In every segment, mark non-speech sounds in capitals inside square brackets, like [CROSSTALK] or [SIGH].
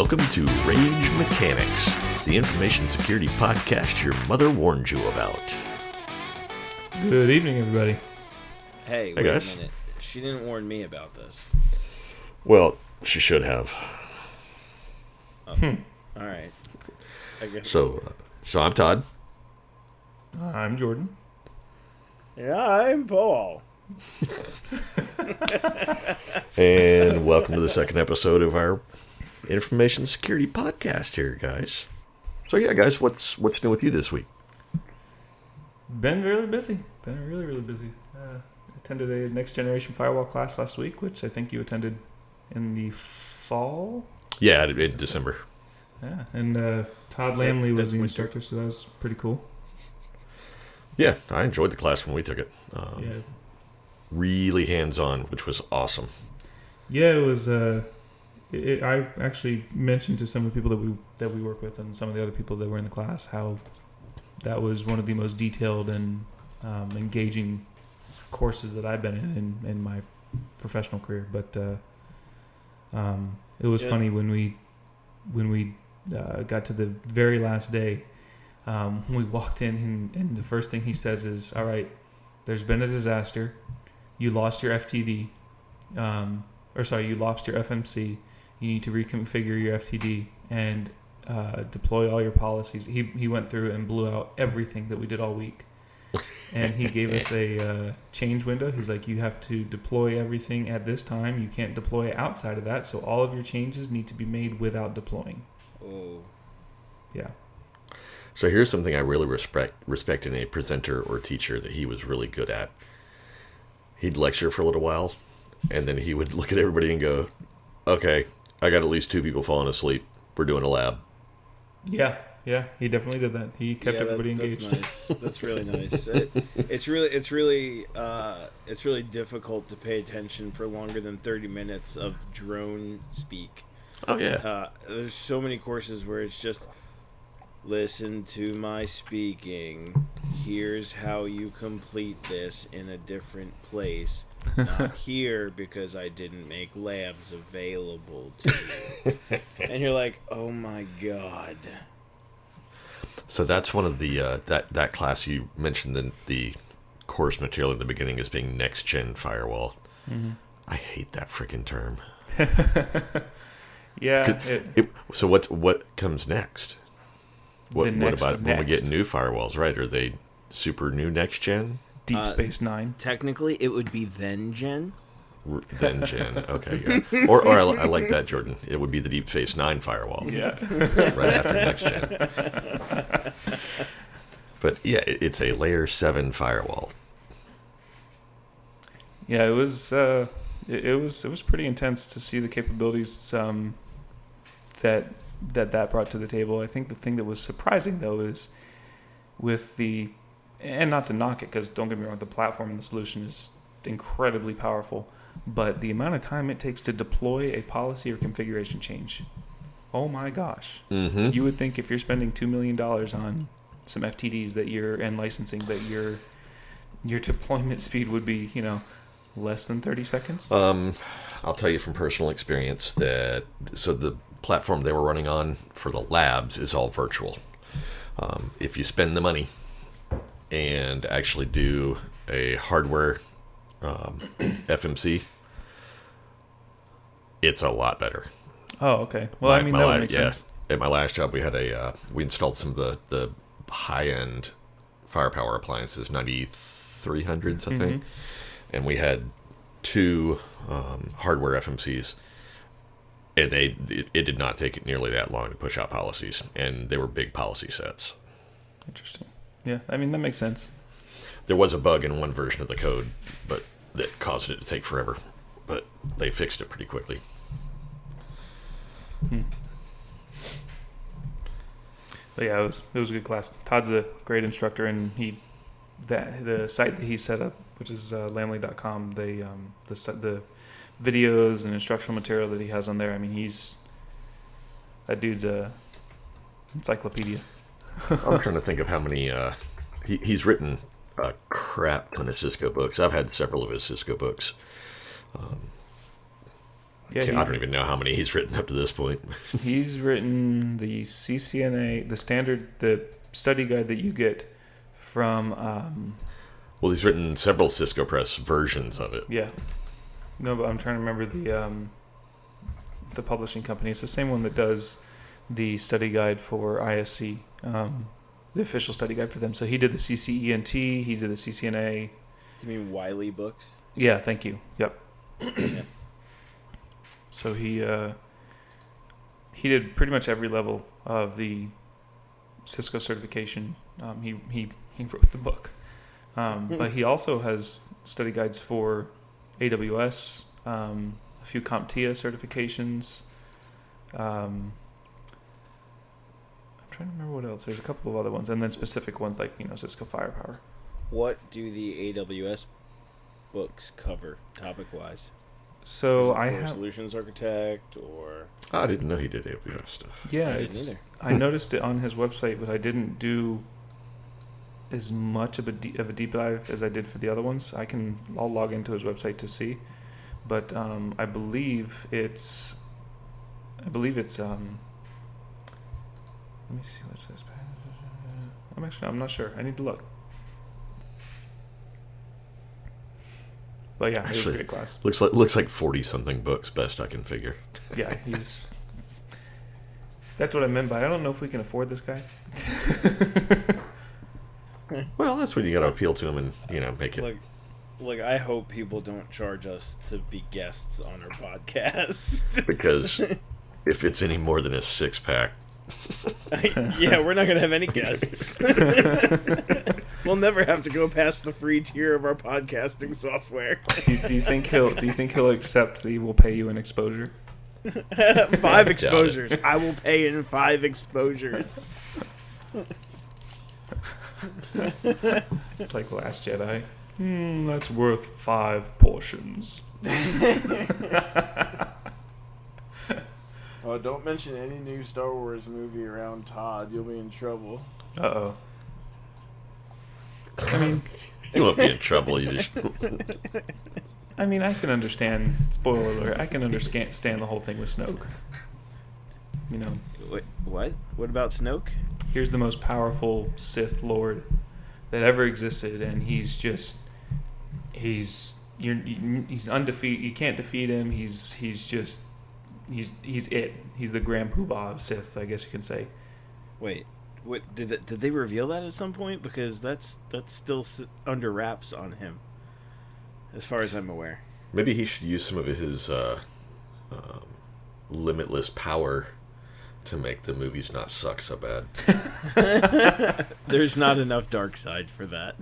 Welcome to Rage Mechanics, the information security podcast your mother warned you about. Good evening, everybody. Hey, Hey, wait guys. a minute. She didn't warn me about this. Well, she should have. All right. I guess. So, uh, so I'm Todd. I'm Jordan. yeah, I'm Paul. And welcome to the second episode of our information security podcast here, guys. So yeah, guys, what's what's new with you this week? Been really busy. Been really, really busy. Uh, attended a next generation firewall class last week, which I think you attended in the fall. Yeah, in, in December. Yeah, and uh, Todd Lammle was the instructor, so that was pretty cool. Yeah, I enjoyed the class when we took it. Um, Yeah, Really hands on, which was awesome. yeah, it was. Uh, it, it- I actually mentioned to some of the people that we that we work with and some of the other people that were in the class how that was one of the most detailed and um, engaging courses that I've been in in, in my professional career. But uh, um, it was Yeah. funny when we when we uh, got to the very last day. Um, [LAUGHS] we walked in and, and the first thing he says is, "All right, there's been a disaster. You lost your FTD, um, or sorry, you lost your FMC. You need to reconfigure your FTD and uh, deploy all your policies." He he went through and blew out everything that we did all week, and he gave us a uh, change window. He's like, "You have to deploy everything at this time. You can't deploy outside of that. So all of your changes need to be made without deploying." Oh, Yeah. So here's something I really respect respect in a presenter or teacher that he was really good at. He'd lecture for a little while, and then he would [LAUGHS] look at everybody and go, "Okay, I got at least two people falling asleep. We're doing a lab." Yeah, yeah, he definitely did that. He kept yeah, that- everybody engaged. That's nice. That's really nice. It, it's really, it's really, uh, it's really difficult to pay attention for longer than thirty minutes of drone speak. Oh yeah, Uh, there's so many courses where it's just listen to my speaking. Here's how you complete this in a different place. Not [LAUGHS] here because I didn't make labs available to you. [LAUGHS] and you're like, oh my god. so that's one of the uh, that that class you mentioned the the course material in the beginning as being next gen firewall. Mm-hmm. I hate that freaking term. [LAUGHS] Yeah, it, It, so what what comes next? What The what about of when we get new firewalls? Right? Are they super new next gen? Deep Uh, Space Nine. Technically, it would be then gen. Then gen. Okay, yeah. Or or I, I like that, Jordan. It would be the Deep Space Nine firewall. Yeah, [LAUGHS] right after next gen. But yeah, it, it's a layer seven firewall. yeah. It was uh, it, it was it was pretty intense to see the capabilities um, that that that brought to the table. I think the thing that was surprising though is with the and not to knock it because don't get me wrong, the platform and the solution is incredibly powerful, but the amount of time it takes to deploy a policy or configuration change. Oh my gosh. Mm-hmm. You would think if you're spending two million dollars on some FTDs that you're and licensing that your your deployment [LAUGHS] speed would be, you know, less than thirty seconds. Um, I'll tell you from personal experience that so the platform they were running on for the labs is all virtual. Um, if you spend the money and actually do a hardware um, [CLEARS THROAT] FMC, it's a lot better. oh, okay. Well, I mean that la- would make yeah. sense. At my last job, we had a uh, we installed some of the the high end firepower appliances, ninety three hundreds, I think, and we had two um, hardware FMCs, and they it, it did not take it nearly that long to push out policies, and they were big policy sets. Interesting. Yeah, I mean that makes sense. There was a bug in one version of the code, but that caused it to take forever. But they fixed it pretty quickly. But yeah, it was it was a good class. Todd's a great instructor, and he that the site that he set up, which is uh, Lammle.com, they um, the set the videos and instructional material that he has on there. I mean, he's that dude's a encyclopedia. I'm trying to think of how many. Uh, he, he's written a crap ton of Cisco books. I've had several of his Cisco books. Um, Yeah, I don't even know how many he's written up to this point. [LAUGHS] He's written the CCNA, the standard, the study guide that you get from. Um, Well, he's written several Cisco Press versions of it. yeah. No, but I'm trying to remember the um, the publishing company. It's the same one that does the study guide for ISC, um, the official study guide for them. So he did the CCENT, he did the CCNA. You mean Wiley books? Yeah, thank you. Yep. so he uh, he did pretty much every level of the Cisco certification. Um, he he he wrote the book, um, but he also has study guides for AWS, um, a few CompTIA certifications. Um, trying to remember what else. There's a couple of other ones, and then specific ones like you know Cisco Firepower. What do the AWS books cover topic wise? So I have solutions architect or I didn't know he did AWS stuff. Yeah, I didn't either. I [LAUGHS] noticed it on his website, but I didn't do as much of a deep, of a deep dive as I did for the other ones. I can I'll log into his website to see, but um, I believe it's I believe it's um. Let me see what it says. I'm actually I'm not sure. I need to look. But yeah, it was a Actually- great class. Looks like looks like forty something books, best I can figure. Yeah, he's. That's what I meant by I don't know if we can afford this guy. [LAUGHS] Well, that's when you got to appeal to him and you know make it. look look I hope people don't charge us to be guests on our podcast. because [LAUGHS] if it's any more than a six pack, [LAUGHS] yeah, we're not gonna have any guests. [LAUGHS] we'll never have to go past the free tier of our podcasting software. Do you, do you think he'll do you think he'll accept that we'll pay you an exposure? [LAUGHS] five it. exposures. I will pay in five exposures. It's like Last Jedi. Hmm, that's worth five portions. Oh, don't mention any new Star Wars movie around Todd. You'll be in trouble. Uh oh. I mean, [LAUGHS] you won't be in trouble. You just I mean, I can understand. Spoiler alert! I can understand the whole thing with Snoke. You know, What? What? What about Snoke? here's the most powerful Sith Lord that ever existed, and he's just he's you're, he's undefeated. You can't defeat him. He's he's just he's he's it. He's the Grand Poobah of Sith, I guess you can say. Wait. What did that, did they reveal that at some point? Because that's that's still under wraps on him, as far as I'm aware. maybe he should use some of his uh, um, limitless power to make the movies not suck so bad. [LAUGHS] There's not enough dark side for that.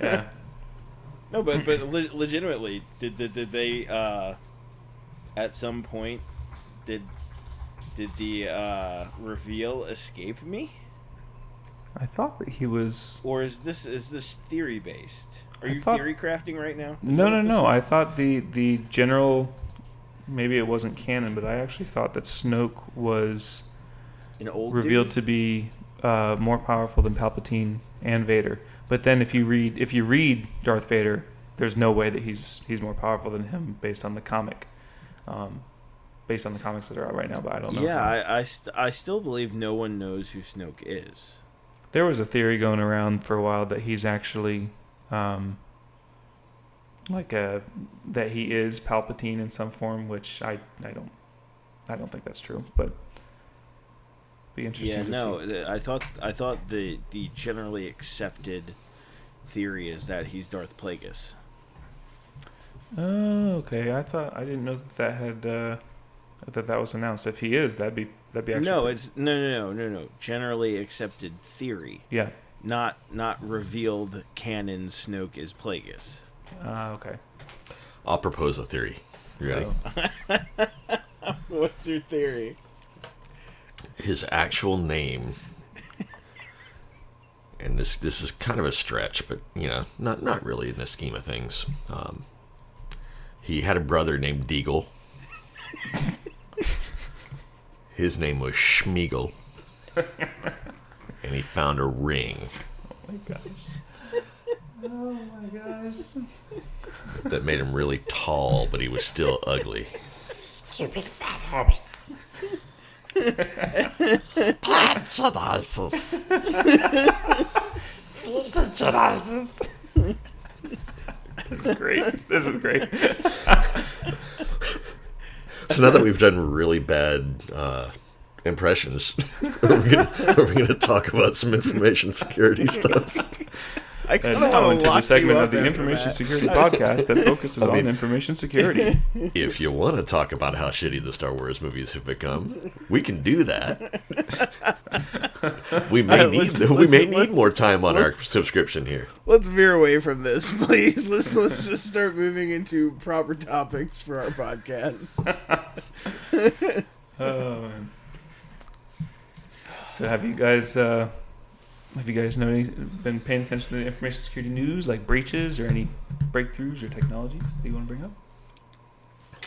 Yeah. [LAUGHS] No, but but le- legitimately, did, did did they uh, at some point did did the uh, reveal escape me, I thought that he was. or is this is this theory based? Are I you thought- theory crafting right now? Is No, no, no. is? I thought the the general. Maybe it wasn't canon, but I actually thought that Snoke was an old revealed dude? to be uh, more powerful than Palpatine and Vader. But then if you read if you read Darth Vader, there's no way that he's he's more powerful than him based on the comic, um, based on the comics that are out right now. But I don't know. Yeah, I I, st- I still believe no one knows who Snoke is. there was a theory going around for a while that he's actually um, like a that he is Palpatine in some form, which I I don't I don't think that's true, but be interesting Yeah, to no, see. I thought I thought the the generally accepted theory is that he's Darth Plagueis. Oh, okay. I thought I didn't know that that had uh, that that was announced. If he is, that'd be that'd be actually no, it's no, no, no, no, no. Generally accepted theory, yeah. not not revealed canon. Snoke is Plagueis. Ah, okay. I'll propose a theory. You ready? Oh. [LAUGHS] What's your theory? His actual name, and this this is kind of a stretch, but you know, not not really in the scheme of things. Um, he had a brother named Deagle. His name was Schmiegel, and he found a ring. Oh my gosh. Oh my gosh. that made him really tall, but he was still ugly. Stupid fat hobbits. Prejudices. [LAUGHS] Prejudices. This is great. This is great. So now that we've done really bad uh, impressions, [LAUGHS] are we we gonna talk about some information security stuff? I And kinda now wanna into the segment of the Information that. Security Podcast that focuses [LAUGHS] mean- on information security. [LAUGHS] If you want to talk about how shitty the Star Wars movies have become, we can do that. [LAUGHS] We may Alright, need let's- we let's may need more time on our subscription here. Let's veer away from this, please. Let's let's just start moving into proper topics for our podcast. Oh, man. So have you guys uh, have you guys know any, been paying attention to the information security news, like breaches or any breakthroughs or technologies that you want to bring up?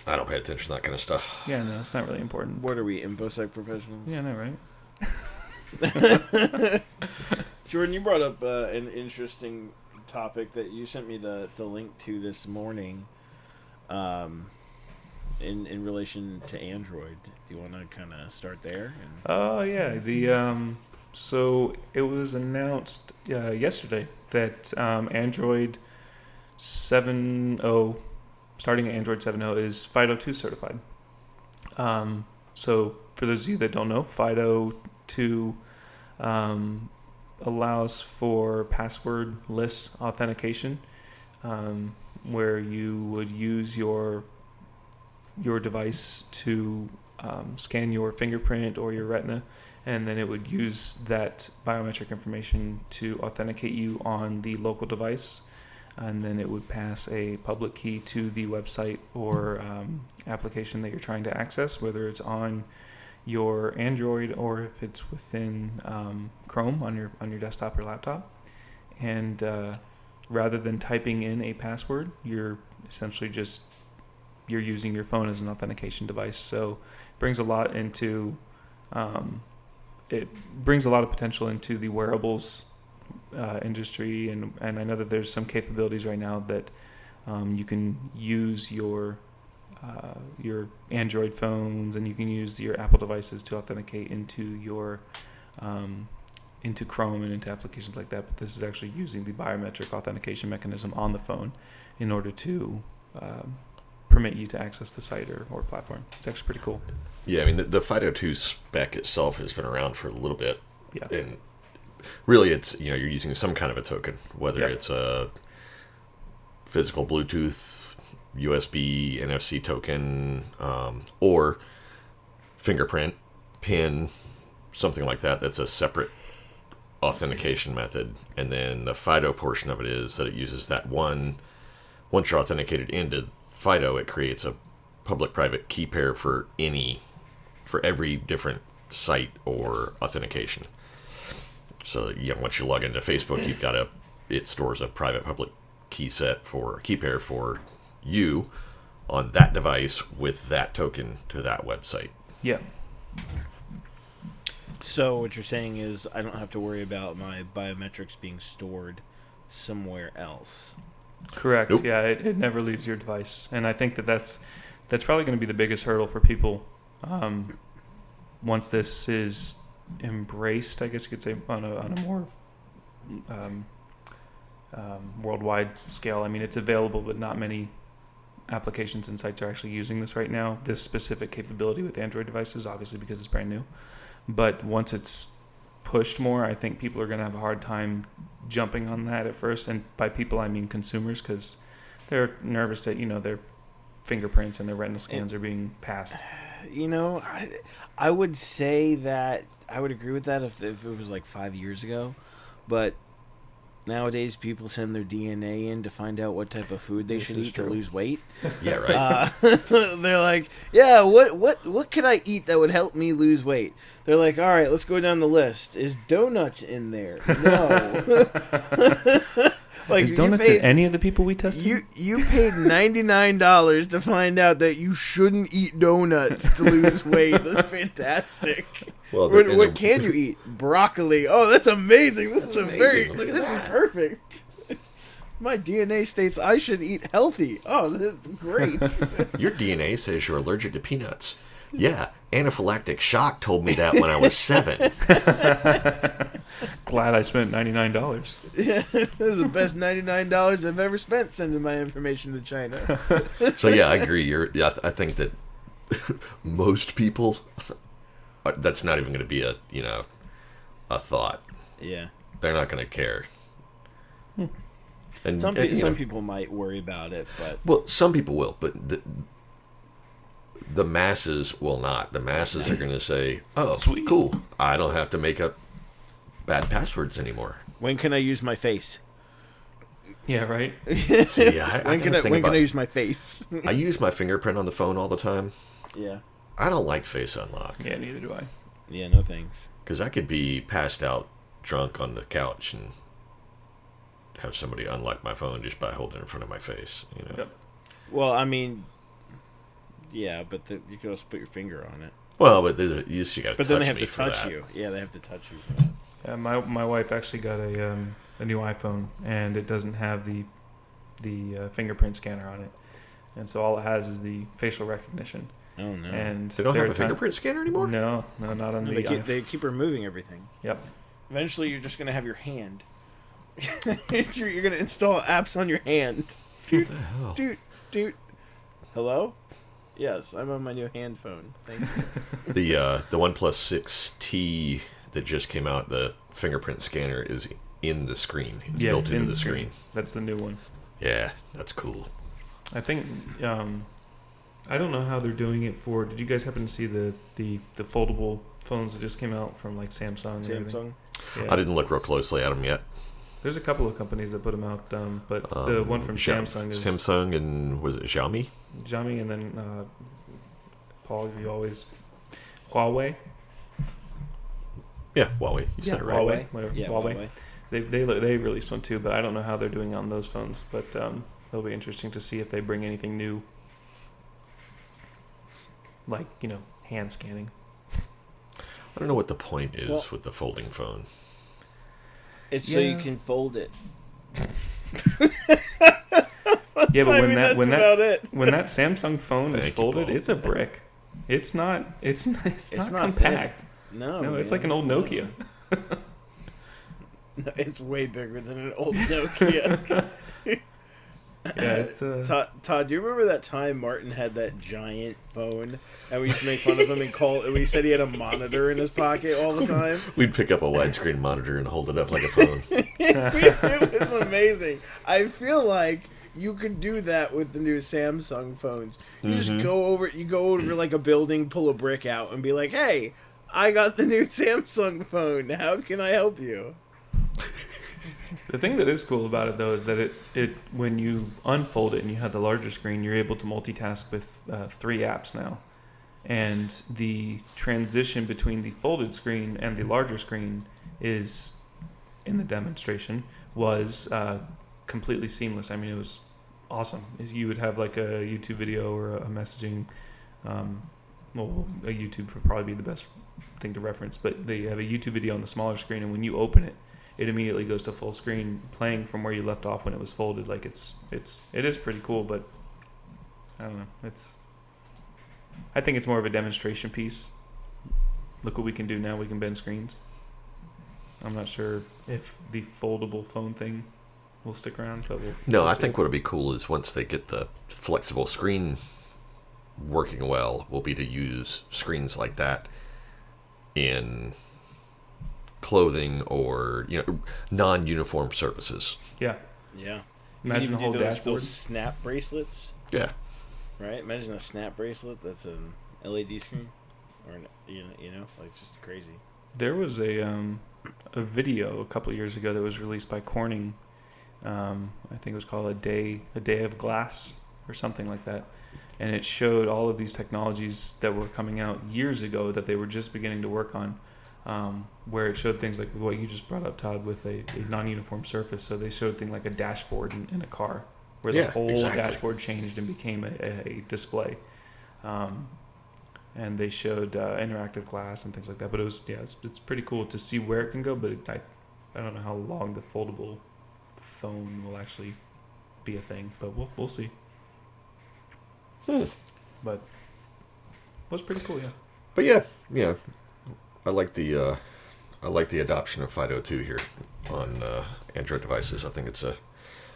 I don't pay attention to that kind of stuff. Yeah, no, it's not really important. What are we, infosec professionals? Yeah, no, right? [LAUGHS] Jordan, you brought up uh, an interesting topic that you sent me the, the link to this morning. Um, in in relation to Android, do you want to kind of start there? And Oh yeah, the um, so it was announced uh, yesterday that um, Android 7.0, starting at Android 7.0, is FIDO2 certified. Um, so for those of you that don't know, FIDO2 um, allows for passwordless authentication, um, where you would use your your device to um, scan your fingerprint or your retina, and then it would use that biometric information to authenticate you on the local device, and then it would pass a public key to the website or um, application that you're trying to access, whether it's on your Android or if it's within um, Chrome on your on your desktop or laptop, and uh, rather than typing in a password, you're essentially just you're using your phone as an authentication device. So it brings a lot into um, it brings a lot of potential into the wearables uh, industry, and and I know that there's some capabilities right now that um, you can use your uh, your Android phones and you can use your Apple devices to authenticate into your um, into Chrome and into applications like that. But this is actually using the biometric authentication mechanism on the phone in order to um, permit you to access the site or, or platform. It's actually pretty cool. Yeah, I mean the, the FIDO2 spec itself has been around for a little bit, Yeah. and really it's you know you're using some kind of a token, whether Yeah. it's a physical Bluetooth, USB, NFC token, um, or fingerprint, pin, something like that. That's a separate authentication method, and then the FIDO portion of it is that it uses that one. Once you're authenticated into FIDO, it creates a public-private key pair for any, for every different site or authentication. So you know, once you log into Facebook, you've got a, it stores a private public key set for key pair for you on that device with that token to that website. Yeah. So what you're saying is I don't have to worry about my biometrics being stored somewhere else. Correct. Nope. Yeah, it, it never leaves your device, and I think that that's that's probably going to be the biggest hurdle for people um, once this is embraced. I guess you could say on a on a more um, um, worldwide scale. I mean, it's available, but not many applications and sites are actually using this right now. This specific capability with Android devices, obviously because it's brand new. But once it's pushed more, I think people are going to have a hard time jumping on that at first. And by people, I mean consumers, because they're nervous that you know their fingerprints and their retina scans are being passed. [SIGHS] You know, I, I would say that I would agree with that if, if it was like five years ago, but nowadays people send their DNA in to find out what type of food they This should eat to lose weight. [LAUGHS] Yeah, right. Uh, [LAUGHS] they're like, yeah, what what what could I eat that would help me lose weight? They're like, all right, let's go down the list. Is donuts in there? No. [LAUGHS] like Is you donuts paid- in any of the people we tested? you you paid ninety nine dollars to find out that you shouldn't eat donuts to lose [LAUGHS] weight. That's fantastic. well, what what the- can you [LAUGHS] eat? Broccoli. Oh, that's amazing. This is a amazing. very Look at this that. is perfect. [LAUGHS] My DNA states I should eat healthy. Oh, that's great. Your DNA says you're allergic to peanuts. Yeah, anaphylactic shock told me that when I was seven. [LAUGHS] Glad I spent ninety nine dollars. yeah, [LAUGHS] this is the best ninety-nine dollars I've ever spent sending my information to China. [LAUGHS] So yeah, I agree. You're. Yeah, I th- I think that most people, are- that's not even going to be a you know, a thought. Yeah. They're not going to care. Hmm. And, Some, and, pe- you some know, people might worry about it, but well, some people will, but the, the masses will not. The masses are going to say, "Oh, Sweet. cool! I don't have to make up bad passwords anymore." when can I use my face? Yeah, right. [LAUGHS] See, I, I when can I think when can I use my face? [LAUGHS] I use my fingerprint on the phone all the time. yeah. I don't like face unlock Yeah, neither do I. Yeah, no thanks. because I could be passed out drunk on the couch and have somebody unlock my phone just by holding it in front of my face. You know. Yep. Well, I mean, yeah, but the, you can also put your finger on it. Well, but there's a, you, you got to But touch then they have to touch that. you. Yeah, they have to touch you. Yeah, my my wife actually got a um, a new iPhone, and it doesn't have the the uh, fingerprint scanner on it, and so all it has is the facial recognition. Oh no. And They don't have a are time- fingerprint scanner anymore. No, no, not on No, the. they, keep, they keep removing everything. Yep. Eventually, you're just gonna have your hand. [LAUGHS] you're, you're gonna install apps on your hand. What the hell? Dude, dude. Hello. Yes, I'm on my new hand phone. Thank you. [LAUGHS] The uh, the OnePlus 6T that just came out, the fingerprint scanner is in the screen. It's yeah, built it's into in the screen. That's the new one. Yeah, that's cool. I think. Um, I don't know how they're doing it for. Did you guys happen to see the the the foldable phones that just came out from like Samsung? And everything? Samsung. Yeah. I didn't look real closely at them yet. There's a couple of companies that put them out, um, but the Um, one from Xia- Samsung is Samsung and was it Xiaomi? Xiaomi, and then uh, Paul, you always Huawei. Yeah, Huawei. You said it right. Huawei, whatever. Yeah, Huawei. Huawei. They they they released one too, but I don't know how they're doing on those phones. But um, it'll be interesting to see if they bring anything new, like you know, hand scanning. I don't know what the point is Well- with the folding phone. It's so you can fold it. [LAUGHS] [LAUGHS] Yeah, but I when mean, that when that it. when that Samsung phone is folded, it's a brick. It's not. It's [LAUGHS] not. It's, It's not, not thin. compact. No, No, it's like an old Nokia. [LAUGHS] No, it's way bigger than an old Nokia. Yeah, [LAUGHS] uh, Todd, Todd, do you remember that time Martin had that giant phone and we used to make fun of him and call? We said he had a monitor in his pocket all the time. [LAUGHS] We'd pick up a widescreen monitor and hold it up like a phone. [LAUGHS] it was amazing. I feel like you could do that with the new Samsung phones. You just go over, you go over like a building, pull a brick out, and be like, "Hey, I got the new Samsung phone. How can I help you?" The thing that is cool about it though is that it, it when you unfold it and you have the larger screen, you're able to multitask with uh, three apps now, and the transition between the folded screen and the larger screen is in the demonstration was uh, completely seamless. I mean, it was awesome. You would have like a YouTube video or a messaging. Um, well, a YouTube would probably be the best thing to reference, but they have a YouTube video on the smaller screen, and when you open it, it immediately goes to full screen, playing from where you left off when it was folded. Like it's it's it is pretty cool, but I don't know. It's I think it's more of a demonstration piece. Look what we can do now. We can bend screens. I'm not sure if the foldable phone thing will stick around, but we'll, No, we'll I see. think what would be cool is once they get the flexible screen working well, will be to use screens like that in clothing or you know non-uniform surfaces. yeah. Yeah. Imagine You the whole those, dashboard. Those snap bracelets, Yeah, right? Imagine a snap bracelet that's an LED screen, or an, you know, you know, like just crazy. There was a um, a video a couple of years ago that was released by Corning. Um, I think it was called a day a day of glass or something like that, and it showed all of these technologies that were coming out years ago that they were just beginning to work on. Um, where it showed things like what you just brought up, Todd, with a, a non-uniform surface. So they showed things like a dashboard in, in a car, where the whole exactly. dashboard changed and became a, a display. Um, and they showed uh, interactive glass and things like that. But it was yeah, it's, it's pretty cool to see where it can go. But it, I I don't know how long the foldable phone will actually be a thing, but we'll we'll see. Hmm. But was pretty cool, yeah. But yeah, yeah, I like the uh, I like the adoption of FIDO2 here on uh, Android devices. I think it's a.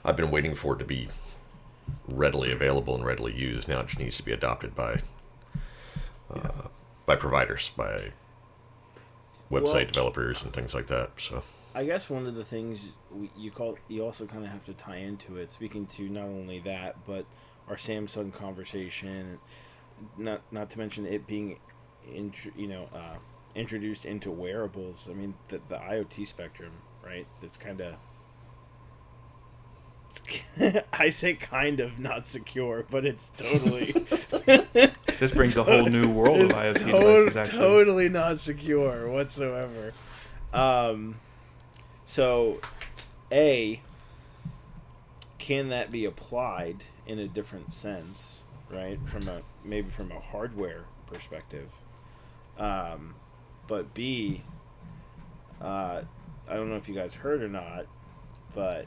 I've been waiting for it to be readily available and readily used. Now it just needs to be adopted by uh, by providers, by website Well- developers, and things like that. So I guess one of the things you call you also kind of have to tie into it, speaking to not only that, but our Samsung conversation, not not to mention it being, intr- you know, uh, introduced into wearables. I mean, the, the IoT spectrum, right? It's kind of. I say kind of not secure, but it's totally. [LAUGHS] This brings a whole new world of IoT to- devices. Actually, Totally not secure whatsoever. Um, so, A, can that be applied in a different sense, right? From a maybe from a hardware perspective. Um, but B, uh, I don't know if you guys heard or not, but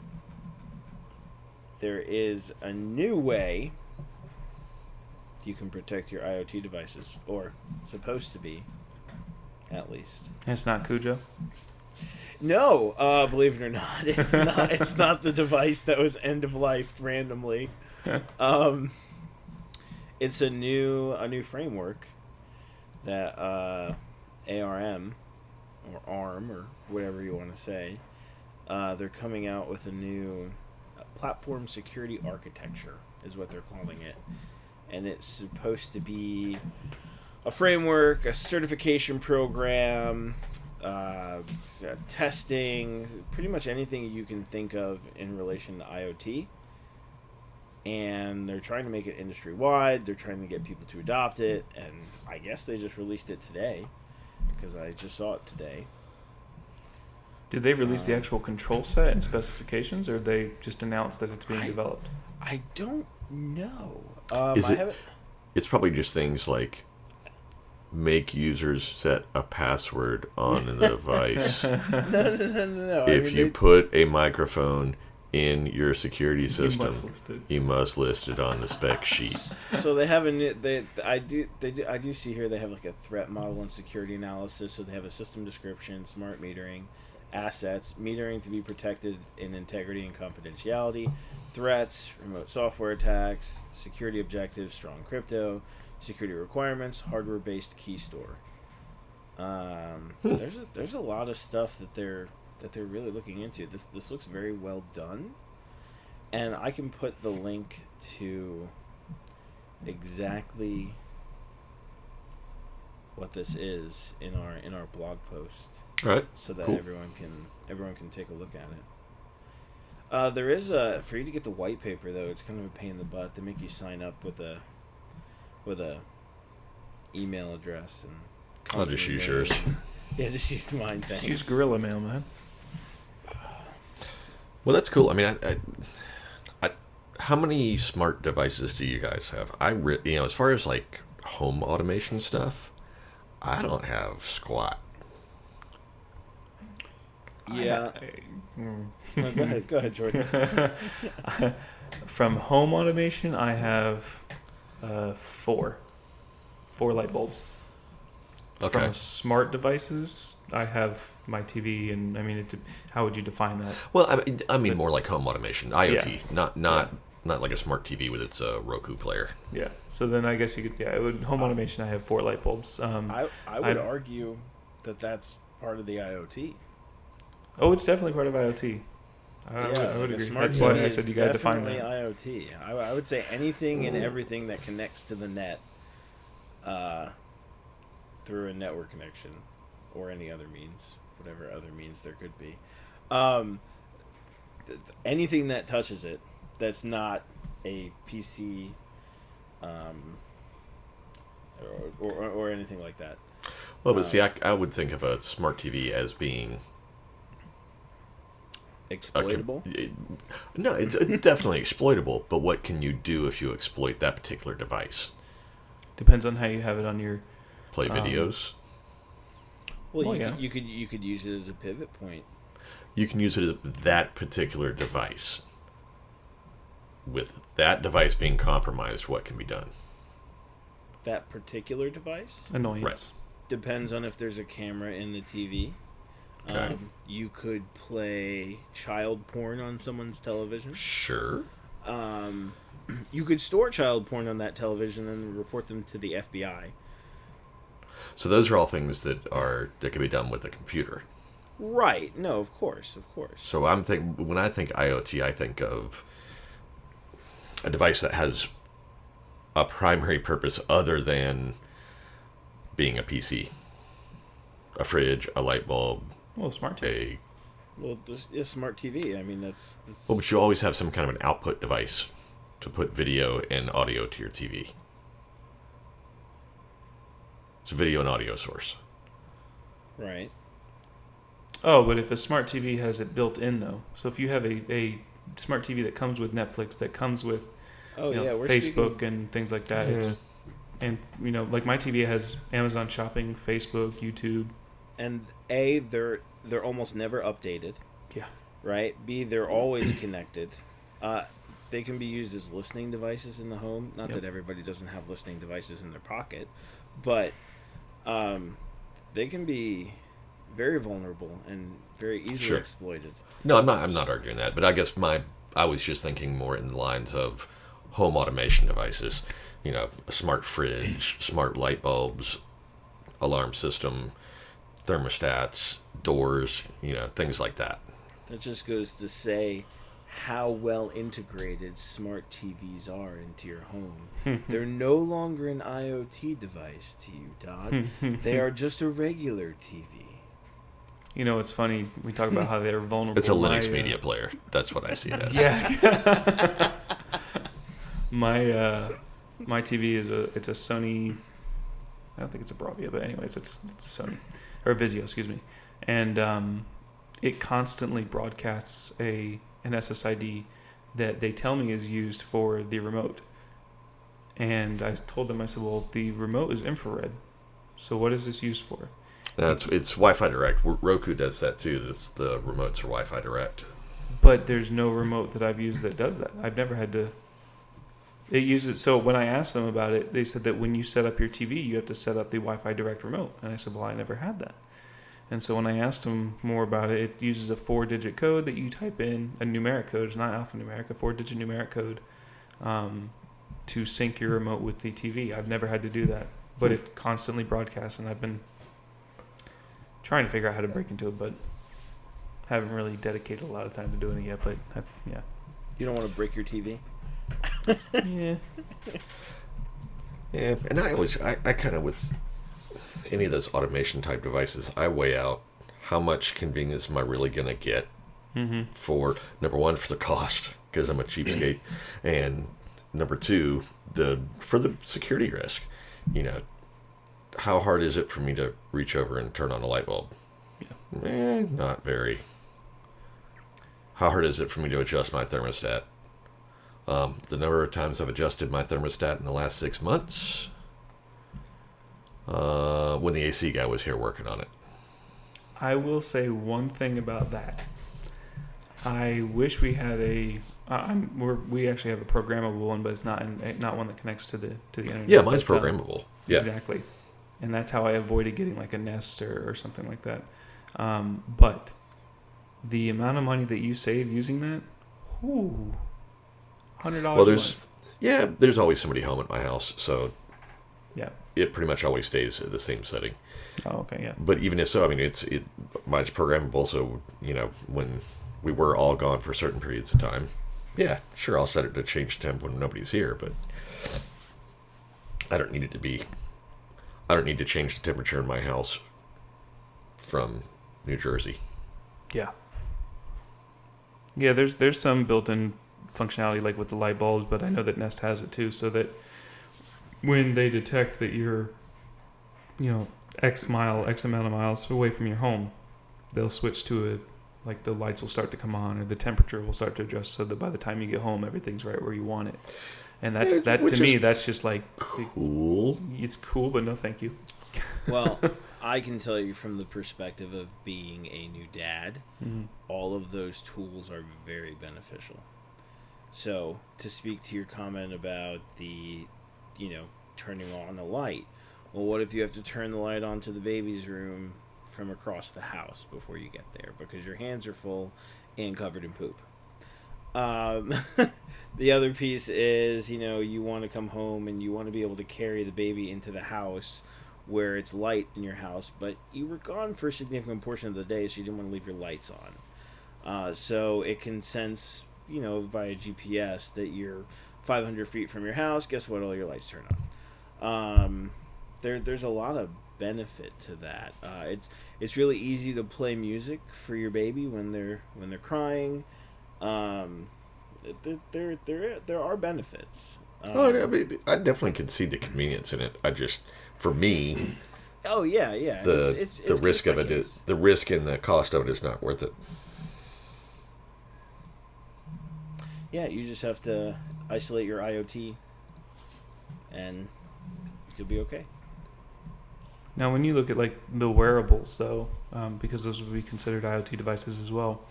there is a new way you can protect your IoT devices, or supposed to be, at least. it's not Cujo. No, uh, believe it or not, it's not. [LAUGHS] It's not the device that was end of life randomly. [LAUGHS] Um, it's a new a new framework that uh, ARM or ARM or whatever you want to say. Uh, they're coming out with a new uh, platform security architecture, is what they're calling it, and it's supposed to be a framework, a certification program, uh, uh, testing, pretty much anything you can think of in relation to IoT. And they're trying to make it industry wide. They're trying to get people to adopt it, and I guess they just released it today because I just saw it today. Did they release the Uh, actual control set and specifications, or they just announced that it's being I- developed? I don't know. Um, Is I it- haven't. it's probably just things like make users set a password on the [LAUGHS] device. No, no, no, no, no. I if mean, you they- put a microphone in your security You system, must list it. you must list it on the spec sheet. [LAUGHS] so they have a new, they I do they do, I do see here they have like a threat model and security analysis. So they have a system description, smart metering, assets, metering to be protected in integrity and confidentiality, threats, remote software attacks, security objectives, strong crypto, security requirements, hardware based key store. Um, [LAUGHS] there's a, there's a lot of stuff that they're that they're really looking into. This this looks very well done, and I can put the link to exactly what this is in our in our blog post All right. so that Cool. everyone can everyone can take a look at it. Uh, there is a for you to get the white paper though. It's kind of a pain in the butt. They make you sign up with a with a email address and. I'll just use name. yours. [LAUGHS] Yeah, just use mine. Thanks. Use Guerrilla Mail, man. Well, that's cool. I mean, I, I, I, how many smart devices do you guys have? I, re- you know, as far as like home automation stuff, I don't have squat. Yeah. I- [LAUGHS] mm. Go ahead. Go ahead, Jordan. [LAUGHS] From home automation, I have uh, four, four light bulbs. Okay. From smart devices, I have my TV, and I mean, it, how would you define that? Well, I mean, I mean more like home automation, IoT, not not not like a smart TV with its uh, Roku player. Yeah. So then I guess you could, yeah, it would, home automation. I have four light bulbs. Um, I I would I- argue that that's part of the IoT. oh, it's definitely part of IoT. I, I would, I would agree. smart That's why TV I said you got to define definitely that. IoT. I, I would say anything and everything that connects to the net uh, through a network connection or any other means, whatever other means there could be. Um, th- th- anything that touches it that's not a PC um, or, or, or anything like that. Well, but Uh, see, I, I would think of a smart TV as being a com- Exploitable. no, it's uh, definitely exploitable. But what can you do if you exploit that particular device? Depends on how you have it on your. Play Um, videos. Well, Well, you, yeah. could, you could you could use it as a pivot point. You can use it as that particular device. with that device being compromised, what can be done? That particular device Annoyance. Right. depends on if there's a camera in the TV. Okay. Um, you could play child porn on someone's television. Sure. Um, [CLEARS THROAT] you could store child porn on that television and report them to the FBI. So those are all things that are that can be done with a computer. Right. No, of course, of course. So I'm think when I think IoT, I think of a device that has a primary purpose other than being a PC, a fridge, a light bulb, Well, smart TV. a Well, this is smart TV. I mean, that's, that's well, but you always have some kind of an output device to put video and audio to your TV. It's a video and audio source. right. Oh, but if a smart TV has it built in though, so if you have a, a smart TV that comes with Netflix, that comes with Oh you know, yeah, Facebook speaking- and things like that, it's and you know like my TV has Amazon Shopping, Facebook, YouTube. and a they're they're almost never updated. Yeah. Right. B they're always connected. Uh, they can be used as listening devices in the home. Not Yep. that everybody doesn't have listening devices in their pocket, but um, they can be very vulnerable and very easily Sure. exploited. No, I'm not. I'm not arguing that, but I guess my I was just thinking more in the lines of home automation devices. You know, a smart fridge, [CLEARS THROAT] smart light bulbs, alarm system, thermostats, doors. You know, things like that. That just goes to say how well integrated smart TVs are into your home. [LAUGHS] They're no longer an IoT device to you, Todd. [LAUGHS] they are just a regular TV. You know, it's funny we talk about how they're [LAUGHS] vulnerable. It's a My, Linux uh, media player. That's what I see it as. Yeah. my uh, my TV is a it's a Sony. I don't think it's a Bravia, but anyways, it's it's a Sony or a Vizio, excuse me, and um, it constantly broadcasts a an SSID that they tell me is used for the remote. And I told them, I said, well, the remote is infrared. So what is this used for? No, it's it's Wi-Fi Direct. Roku does that too. This the remotes are Wi-Fi Direct. But there's no remote that I've used that does that. I've never had to. It uses so when I asked them about it, they said that when you set up your TV, you have to set up the Wi-Fi direct remote. And I said, well, I never had that. And so when I asked him more about it, it uses a four-digit code that you type in, a numeric code. It's not alphanumeric, a four-digit numeric code, um, to sync your remote with the TV. I've never had to do that, but it constantly broadcasts, and I've been trying to figure out how to break into it, but haven't really dedicated a lot of time to doing it yet. But I, yeah, You don't want to break your TV? [LAUGHS] yeah. [LAUGHS] Yeah, and I always I, I kind of with any of those automation type devices, I weigh out how much convenience am I really gonna get Mm-hmm. for number one for the cost because I'm a cheapskate, [CLEARS THROAT] and number two the for the security risk. You know, how hard is it for me to reach over and turn on a light bulb? Eh, not very. How hard is it for me to adjust my thermostat? Um, the number of times I've adjusted my thermostat in the last six months. Uh, when the AC guy was here working on it. I will say one thing about that. I wish we had a. I'm, we're, we actually have a programmable one, but it's not in, not one that connects to the to the internet. Yeah, mine's um, programmable. Yeah. Exactly. And that's how I avoided getting like a Nest or, or something like that. Um, but the amount of money that you save using that, whoo, hundred dollars. Well, there's yeah, there's always somebody home at my house, so yeah. it pretty much always stays at the same setting. Oh, okay, yeah. But even if so, I mean, it's it mine's programmable, so you know when we were all gone for certain periods of time, yeah, sure, I'll set it to change temp when nobody's here, but I don't need it to be. I don't need to change the temperature in my house from New Jersey. Yeah. Yeah, there's there's some built-in functionality like with the light bulbs, but I know that Nest has it too, so that when they detect that you're, you know, X mile, X amount of miles away from your home, they'll switch to a like the lights will start to come on or the temperature will start to adjust so that by the time you get home everything's right where you want it. And that's Yeah, that to me that's just like Cool. it's cool but no thank you. Well, [LAUGHS] I can tell you from the perspective of being a new dad, Mhm. all of those tools are very beneficial. So, to speak to your comment about the, you know, turning on the light, well, what if you have to turn the light on to the baby's room from across the house before you get there because your hands are full and covered in poop? Um, [LAUGHS] the other piece is, you know, you want to come home and you want to be able to carry the baby into the house where it's light in your house, but you were gone for a significant portion of the day, so you didn't want to leave your lights on. Uh, so it can sense, you know, via GPS that you're 500 feet from your house. Guess what? All your lights turn on. Um, there, there's a lot of benefit to that. Uh, it's it's really easy to play music for your baby when they're when they're crying. Um, there, there, there, there are benefits. Um, Oh, I mean, I definitely can see the convenience in it. I just, for me, oh yeah, yeah. the it's, it's, the it's risk of it is the risk and the cost of it is not worth it. Yeah, you just have to isolate your IoT, and you'll be okay. Now, when you look at like the wearables, though, um, because those would be considered IoT devices as well,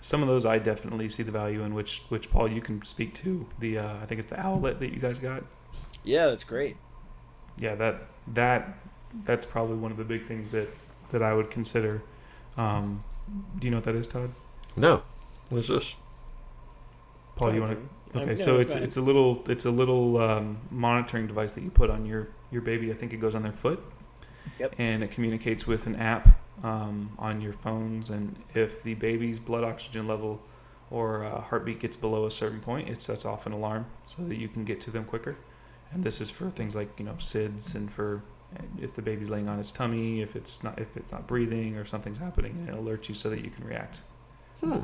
some of those I definitely see the value in. Which, which Paul, you can speak to the uh, I think it's the Owlet that you guys got. Yeah, that's great. Yeah, that that that's probably one of the big things that that I would consider. Um, do you know what that is, Todd? No, what is this? Paul, you want to? Um, Okay, yeah, so it's ahead. it's a little it's a little um, monitoring device that you put on your your baby. I think it goes on their foot. Yep. And it communicates with an app um, on your phones, and if the baby's blood oxygen level or uh, heartbeat gets below a certain point, it sets off an alarm so that you can get to them quicker. And this is for things like you know SIDS and for uh, if the baby's laying on its tummy, if it's not if it's not breathing or something's happening, and it alerts you so that you can react. Hmm.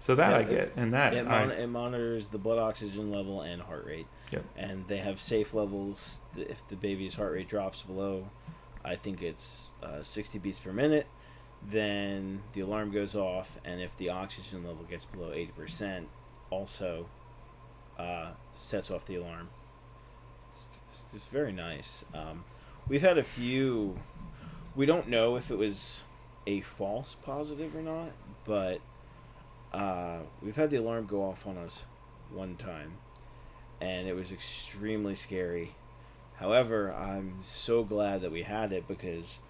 So that Yeah, I get, and that It, I, it monitors the blood oxygen level and heart rate. Yep. And they have safe levels. If the baby's heart rate drops below, I think it's uh, 60 beats per minute, then the alarm goes off. And if the oxygen level gets below 80%, also uh, sets off the alarm. It's, it's, it's very nice. Um, we've had a few. We don't know if it was a false positive or not, but uh, we've had the alarm go off on us one time, and it was extremely scary. However, I'm so glad that we had it because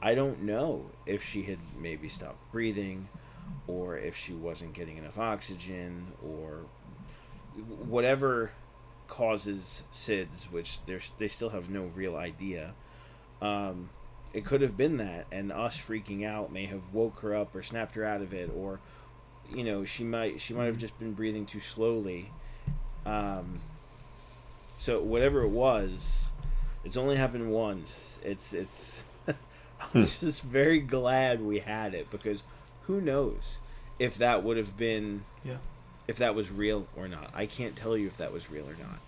I don't know if she had maybe stopped breathing, or if she wasn't getting enough oxygen, or whatever causes SIDS, which they still have no real idea. Um, it could have been that, and us freaking out may have woke her up or snapped her out of it, or you know she might she might have just been breathing too slowly. Um, so whatever it was, it's only happened once. It's it's. [LAUGHS] I'm just very glad we had it because who knows if that would have been yeah. if that was real or not. I can't tell you if that was real or not.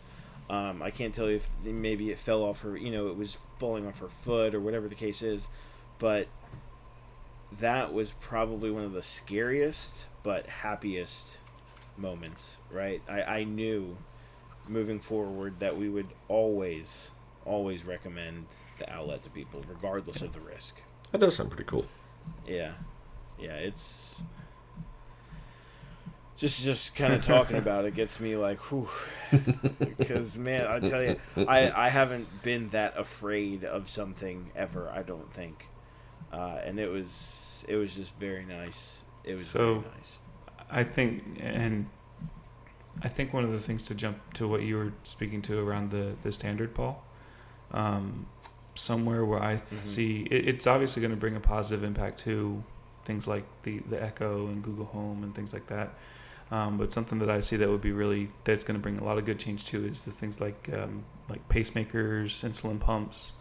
Um, I can't tell you if maybe it fell off her, you know, it was falling off her foot or whatever the case is. But that was probably one of the scariest but happiest moments, right? I, I knew moving forward that we would always, always recommend the Owlet to people, regardless of the risk. That does sound pretty cool. Yeah, yeah, it's just just kind of talking about it gets me like, whew, because man, I tell you, I I haven't been that afraid of something ever. I don't think, uh, and it was it was just very nice. It was So- very nice. I think, and I think one of the things to jump to what you were speaking to around the the standard, Paul. Um, somewhere where I th- Mhm. see it, it's obviously going to bring a positive impact to things like the the Echo and Google Home and things like that. Um, but something that I see that would be really that's going to bring a lot of good change to is the things like um, like pacemakers, insulin pumps.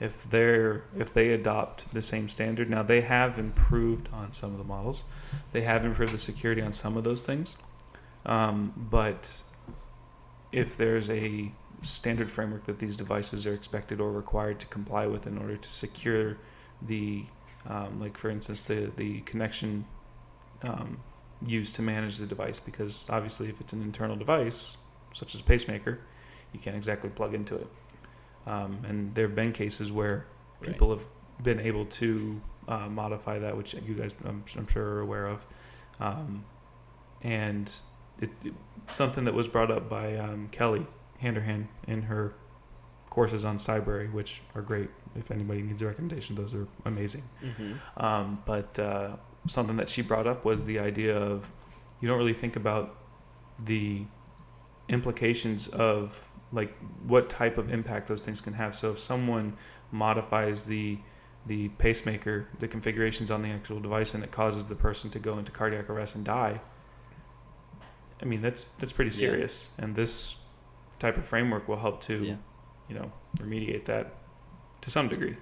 If they're if they adopt the same standard, now they have improved on some of the models. They have improved the security on some of those things, um, but if there's a standard framework that these devices are expected or required to comply with in order to secure the um, like for instance the the connection um, used to manage the device because obviously if it's an internal device such as a pacemaker you can't exactly plug into it um, and there have been cases where Right. people have been able to uh, modify that which you guys I'm, I'm sure are aware of um, and it, it- something that was brought up by um, Kelly Handerhan in her courses on Cybrary, which are great. If anybody needs a recommendation, those are amazing. Mm-hmm. Um, but uh, something that she brought up was the idea of you don't really think about the implications of like what type of impact those things can have. So if someone modifies the the pacemaker, the configurations on the actual device, and it causes the person to go into cardiac arrest and die. I mean that's that's pretty Yeah. serious, and this type of framework will help to, Yeah. you know, remediate that to some degree.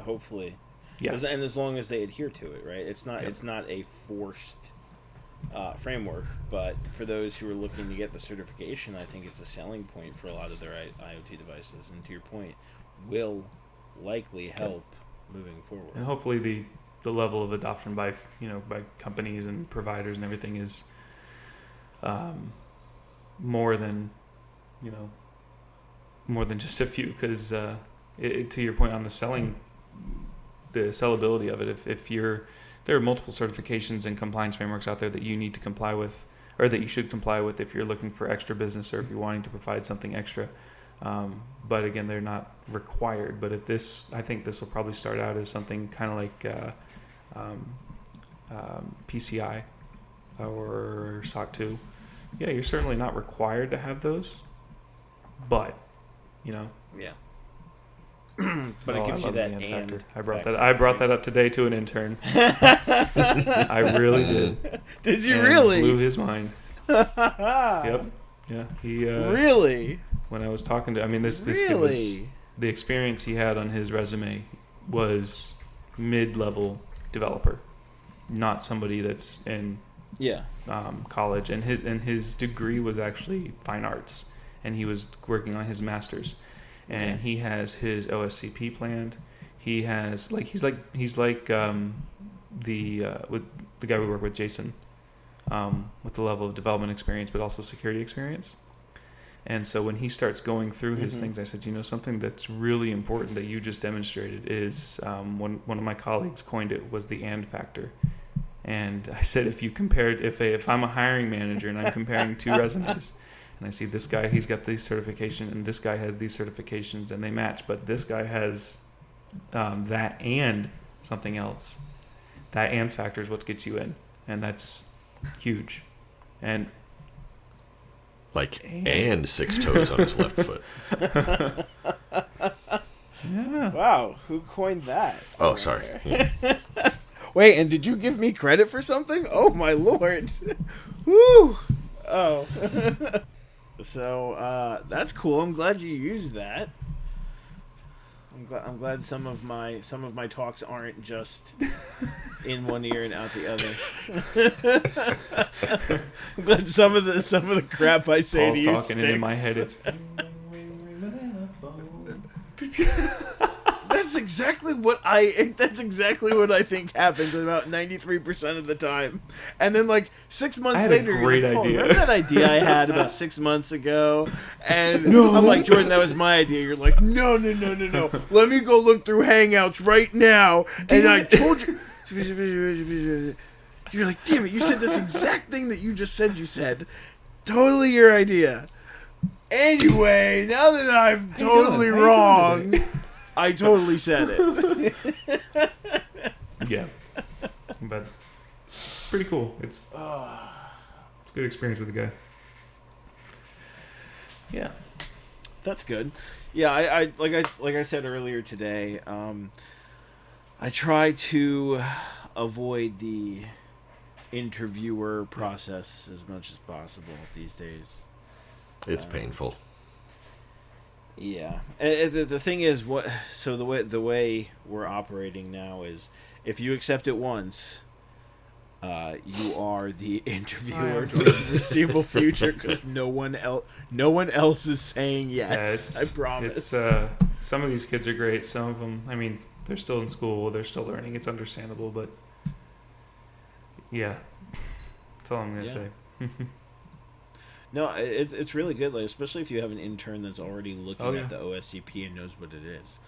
Hopefully. Yeah. And as long as they adhere to it, right? It's not Yep. it's not a forced uh, framework, but for those who are looking to get the certification, I think it's a selling point for a lot of their I- IoT devices. And to your point, will likely help moving forward. and hopefully the the level of adoption by you know by companies and providers and everything is um, more than you know more than just a few because uh, to your point on the selling the sellability of it if, if you're there are multiple certifications and compliance frameworks out there that you need to comply with or that you should comply with if you're looking for extra business or if you're wanting to provide something extra um, but again they're not required but if this i think this will probably start out as something kind of like uh, um, um, pci or soc 2 yeah you're certainly not required to have those but you know Yeah. [CLEARS THROAT] but oh, it I gives you love that and. factor. i brought factor. that i brought that up today to an intern [LAUGHS] i really did Did you and really? blew his mind [LAUGHS] yep yeah he uh, really? when i was talking to i mean this this kid was the experience he had on his resume was mid-level developer, not somebody that's in Yeah. um, college. And his and his degree was actually fine arts, and he was working on his master's. And Okay. he has his OSCP planned. He has like he's like he's like um, the uh, with the guy we work with, Jason, um, with the level of development experience, but also security experience. And so when he starts going through his Mhm. things, I said, you know, something that's really important that you just demonstrated is um, one one of my colleagues coined it was the and factor. And I said, if you compared, if a, if I'm a hiring manager and I'm comparing two [LAUGHS] resumes, and I see this guy, he's got these certifications, and this guy has these certifications, and they match, but this guy has um, that and something else. That and factor is what gets you in, and that's huge. And Like, And- and six toes on his left foot. [LAUGHS] yeah, Wow, who coined that? Oh, sorry. Yeah. [LAUGHS] Wait, and did you give me credit for something? Oh my lord. [LAUGHS] Woo! Oh. So uh, that's cool. I'm glad you used that. I'm glad. I'm glad some of my some of my talks aren't just [LAUGHS] in one ear and out the other. [LAUGHS] I'm glad some of the some of the crap I say Paul's to you talking, and in my head it's [LAUGHS] That's exactly what I. [LAUGHS] That's exactly what I think happens about ninety three percent of the time. And then like six months I had a later, you're great like, "Paul, idea." Remember that idea I [LAUGHS] had about six months ago? And I'm like, Jordan, that was my idea. You're like, no, no, no, no, no. Let me go look through Hangouts right now. and I told you. [LAUGHS] You're like, damn it! You said this exact thing that you just said. You said, totally your idea. Anyway, now that I'm How you doing? totally wrong? I totally said it. [LAUGHS] yeah, but pretty cool. It's it's a good experience with the guy. Yeah, That's good. Yeah, I, I like I like I said earlier today. Um, I try to avoid the interviewer process as much as possible these days. It's Um, painful. Yeah. Uh, the, the thing is, what? So the way the way we're operating now is, if you accept it once, uh, you are the [LAUGHS] interviewer for the foreseeable future because no one else no one else is saying yes. It's, I promise. It's uh, some of these kids are great. Some of them, I mean, they're still in school. They're still learning. It's understandable, but yeah, that's all I'm gonna Yeah. say. [LAUGHS] No, i- it, it's really good, like especially if you have an intern that's already looking Oh, yeah. at the OSCP and knows what it is.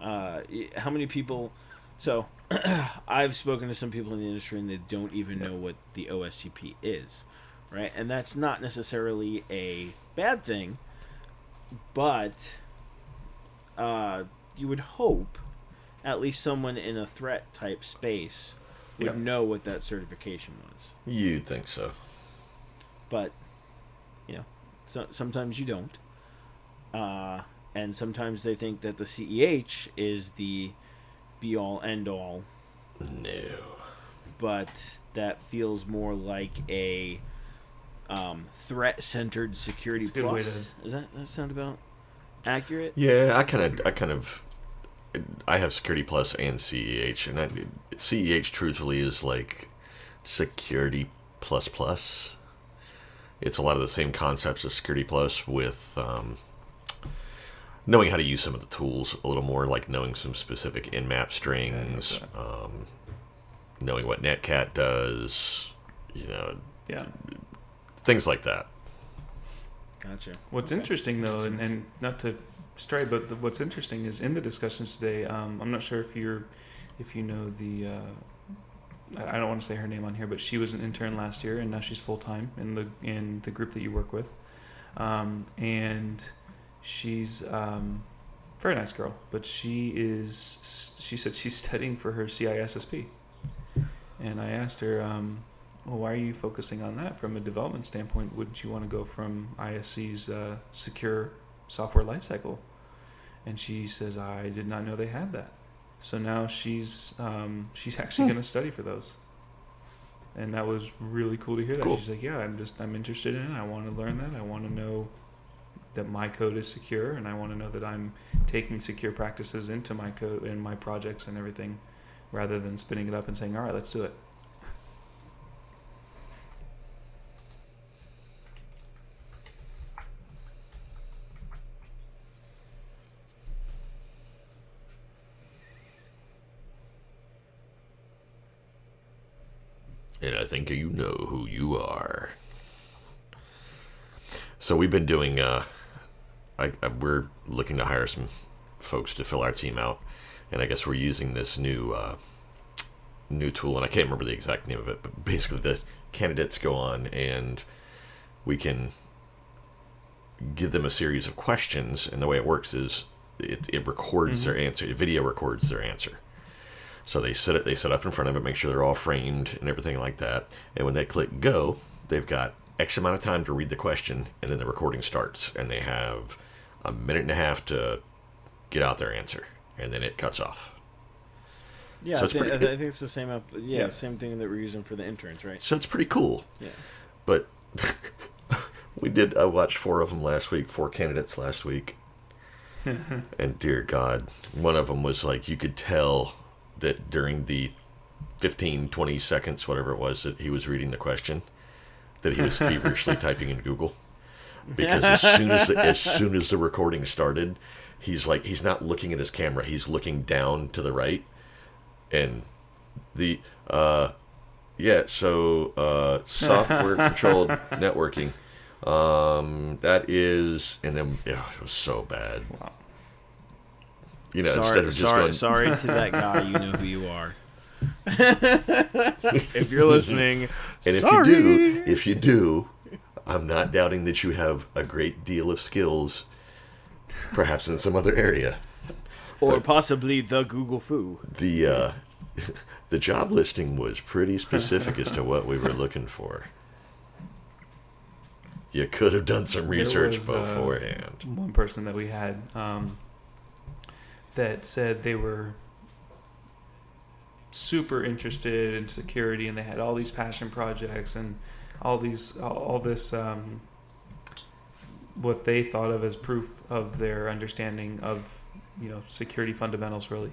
Uh, how many people? So, [CLEARS THROAT] I've spoken to some people in the industry and they don't even Yeah. know what the OSCP is, right? And that's not necessarily a bad thing, but uh, you would hope at least someone in a threat type space would Yep. know what that certification was. You'd think so. But you know, so, sometimes you don't. Uh, and sometimes they think that the CEH is the be all end all No. but that feels more like a um, threat-centered security It's a good way plus. Does that, that sound about accurate? Yeah, I kind of, I kind of, I have Security Plus and CEH, and I, CEH truthfully is like Security Plus Plus. It's a lot of the same concepts as Security Plus with um, knowing how to use some of the tools a little more, like knowing some specific Nmap strings, Yeah, um, knowing what Netcat does, you know, Yeah. things like that. Gotcha. What's Okay. interesting though, and, and not to stray, but the, what's interesting is in the discussions today. Um, I'm not sure if you're, if you know the, uh, I don't want to say her name on here, but she was an intern last year, and now she's full time in the in the group that you work with, um, and she's um, very nice girl, but she is. She said she's [LAUGHS] studying for her CISSP, and I asked her. Um, well, why are you focusing on that from a development standpoint? Wouldn't you want to go from ISC's uh, secure software lifecycle? And she says, I did not know they had that. So now she's um, she's actually going to study for those. And that was really cool to hear that. Cool. She's like, yeah, I'm just I'm interested in it. I want to learn that. I want to know that my code is secure, and I want to know that I'm taking secure practices into my code and my projects and everything, rather than spinning it up and saying, all right, let's do it. And I think you know who you are. So we've been doing. Uh, I, I we're looking to hire some folks to fill our team out, and I guess we're using this new uh, new tool, and I can't remember the exact name of it, but basically the candidates go on and we can give them a series of questions, and the way it works is it, it records their answer. The video records their answer. So they set it. They set up in front of it, make sure they're all framed and everything like that. And when they click go, they've got X amount of time to read the question, and then the recording starts, and they have a minute and a half to get out their answer, and then it cuts off. Yeah, So I, it's think, pretty- I I think it's the same. Up, yeah, Yeah. same thing that we're using for the interns, right? So it's pretty cool. Yeah. But [LAUGHS] we did. I watched four of them last week. Four candidates last week. [LAUGHS] and dear God, one of them was like you could tell that during the 15, 20 seconds, whatever it was, that he was reading the question, that he was [LAUGHS] feverishly typing in Google. Because as soon as as soon as the recording started, he's like he's not looking at his camera. He's looking down to the right, and the uh, yeah. So uh, software [LAUGHS] controlled networking. Um, that is, and then yeah, it was so bad. Wow. You know, sorry, instead of just sorry, going, sorry to that [LAUGHS] guy. You know who you are. [LAUGHS] if you're listening, And if you do, if you do, I'm not doubting that you have a great deal of skills, perhaps in some other area. or possibly the Google-fu. The uh, [LAUGHS] the job listing was pretty specific as to what we were looking for. You could have done some research was, uh, beforehand. one person that we had um, that said they were super interested in security and they had all these passion projects and all these all, this um, what they thought of as proof of their understanding of you know security fundamentals really.